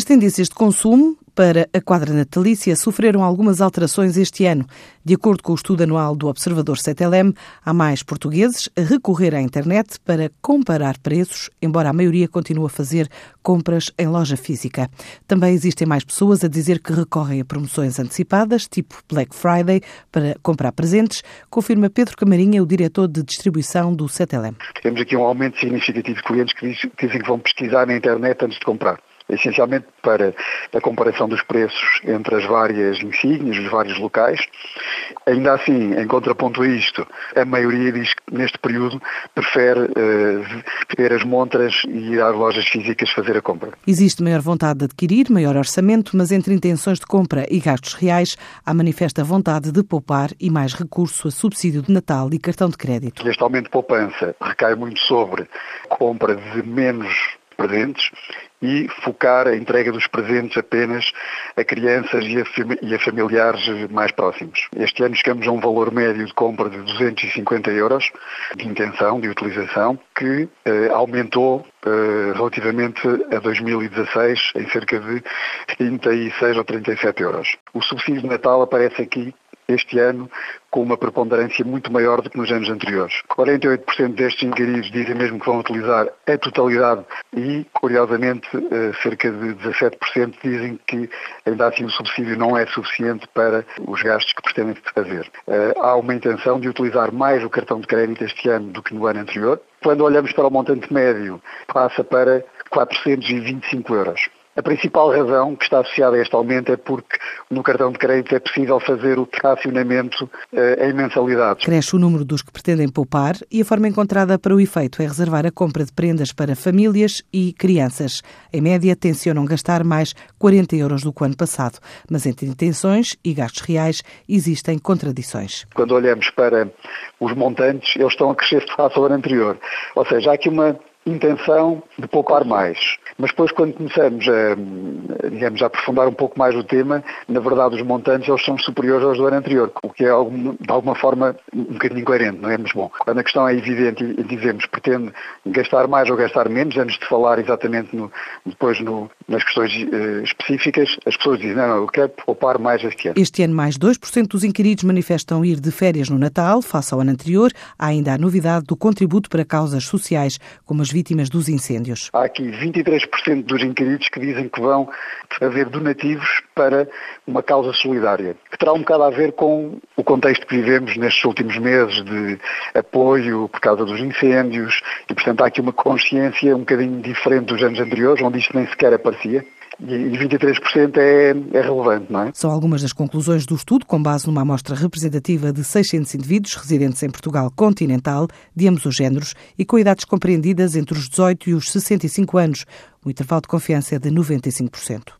As tendências de consumo para a quadra natalícia sofreram algumas alterações este ano. De acordo com o estudo anual do Observador CTLM, há mais portugueses a recorrer à internet para comparar preços, embora a maioria continue a fazer compras em loja física. Também existem mais pessoas a dizer que recorrem a promoções antecipadas, tipo Black Friday, para comprar presentes, confirma Pedro Camarinha, o diretor de distribuição do CTLM. Temos aqui um aumento significativo de clientes que dizem que vão pesquisar na internet antes de comprar essencialmente para a comparação dos preços entre as várias insígnias, os vários locais. Ainda assim, em contraponto a isto, a maioria diz que neste período prefere uh, ver as montras e ir às lojas físicas fazer a compra. Existe maior vontade de adquirir, maior orçamento, mas entre intenções de compra e gastos reais, há manifesta vontade de poupar e mais recurso a subsídio de Natal e cartão de crédito. Este aumento de poupança recai muito sobre compra de menos presentes e focar a entrega dos presentes apenas a crianças e a, e a, familiares mais próximos. Este ano chegamos a um valor médio de compra de 250 euros de intenção, de utilização, que eh, aumentou eh, relativamente a 2016 em cerca de 36 ou 37 euros. O subsídio de Natal aparece aqui este ano com uma preponderância muito maior do que nos anos anteriores. 48% destes inquiridos dizem mesmo que vão utilizar a totalidade e, curiosamente, eh, cerca de 17% dizem que ainda assim o subsídio não é suficiente para os gastos que pretendem fazer. Eh, há uma intenção de utilizar mais o cartão de crédito este ano do que no ano anterior. Quando olhamos para o montante médio, passa para 425 euros. A principal razão que está associada a este aumento é porque no cartão de crédito é possível fazer o tracionamento eh, em mensalidades. Cresce o número dos que pretendem poupar e a forma encontrada para o efeito é reservar a compra de prendas para famílias e crianças. Em média, tencionam gastar mais 40 euros do que o ano passado, mas entre intenções e gastos reais existem contradições. Quando olhamos para os montantes, eles estão a crescer face ao ano anterior. Ou seja, há aqui uma intenção de poupar mais. Mas depois, quando começamos a, digamos, a aprofundar um pouco mais o tema, na verdade os montantes eles são superiores aos do ano anterior, o que é de alguma forma um bocadinho incoerente, não é? Mas bom, quando a questão é evidente e dizemos pretende gastar mais ou gastar menos, antes de falar exatamente no, depois no, nas questões uh, específicas, as pessoas dizem, não, não, eu quero poupar mais este ano. Este ano mais 2% dos inquiridos manifestam ir de férias no Natal, face ao ano anterior. Há ainda a novidade do contributo para causas sociais, como as vítimas dos incêndios. Há aqui 23 10% dos inquiridos que dizem que vão haver donativos para uma causa solidária, que terá um bocado a ver com o contexto que vivemos nestes últimos meses de apoio por causa dos incêndios e, portanto, há aqui uma consciência um bocadinho diferente dos anos anteriores, onde isto nem sequer aparecia. E 23% é, é relevante, não é? São algumas das conclusões do estudo, com base numa amostra representativa de 600 indivíduos residentes em Portugal continental, de ambos os géneros e com idades compreendidas entre os 18 e os 65 anos. O intervalo de confiança é de 95%.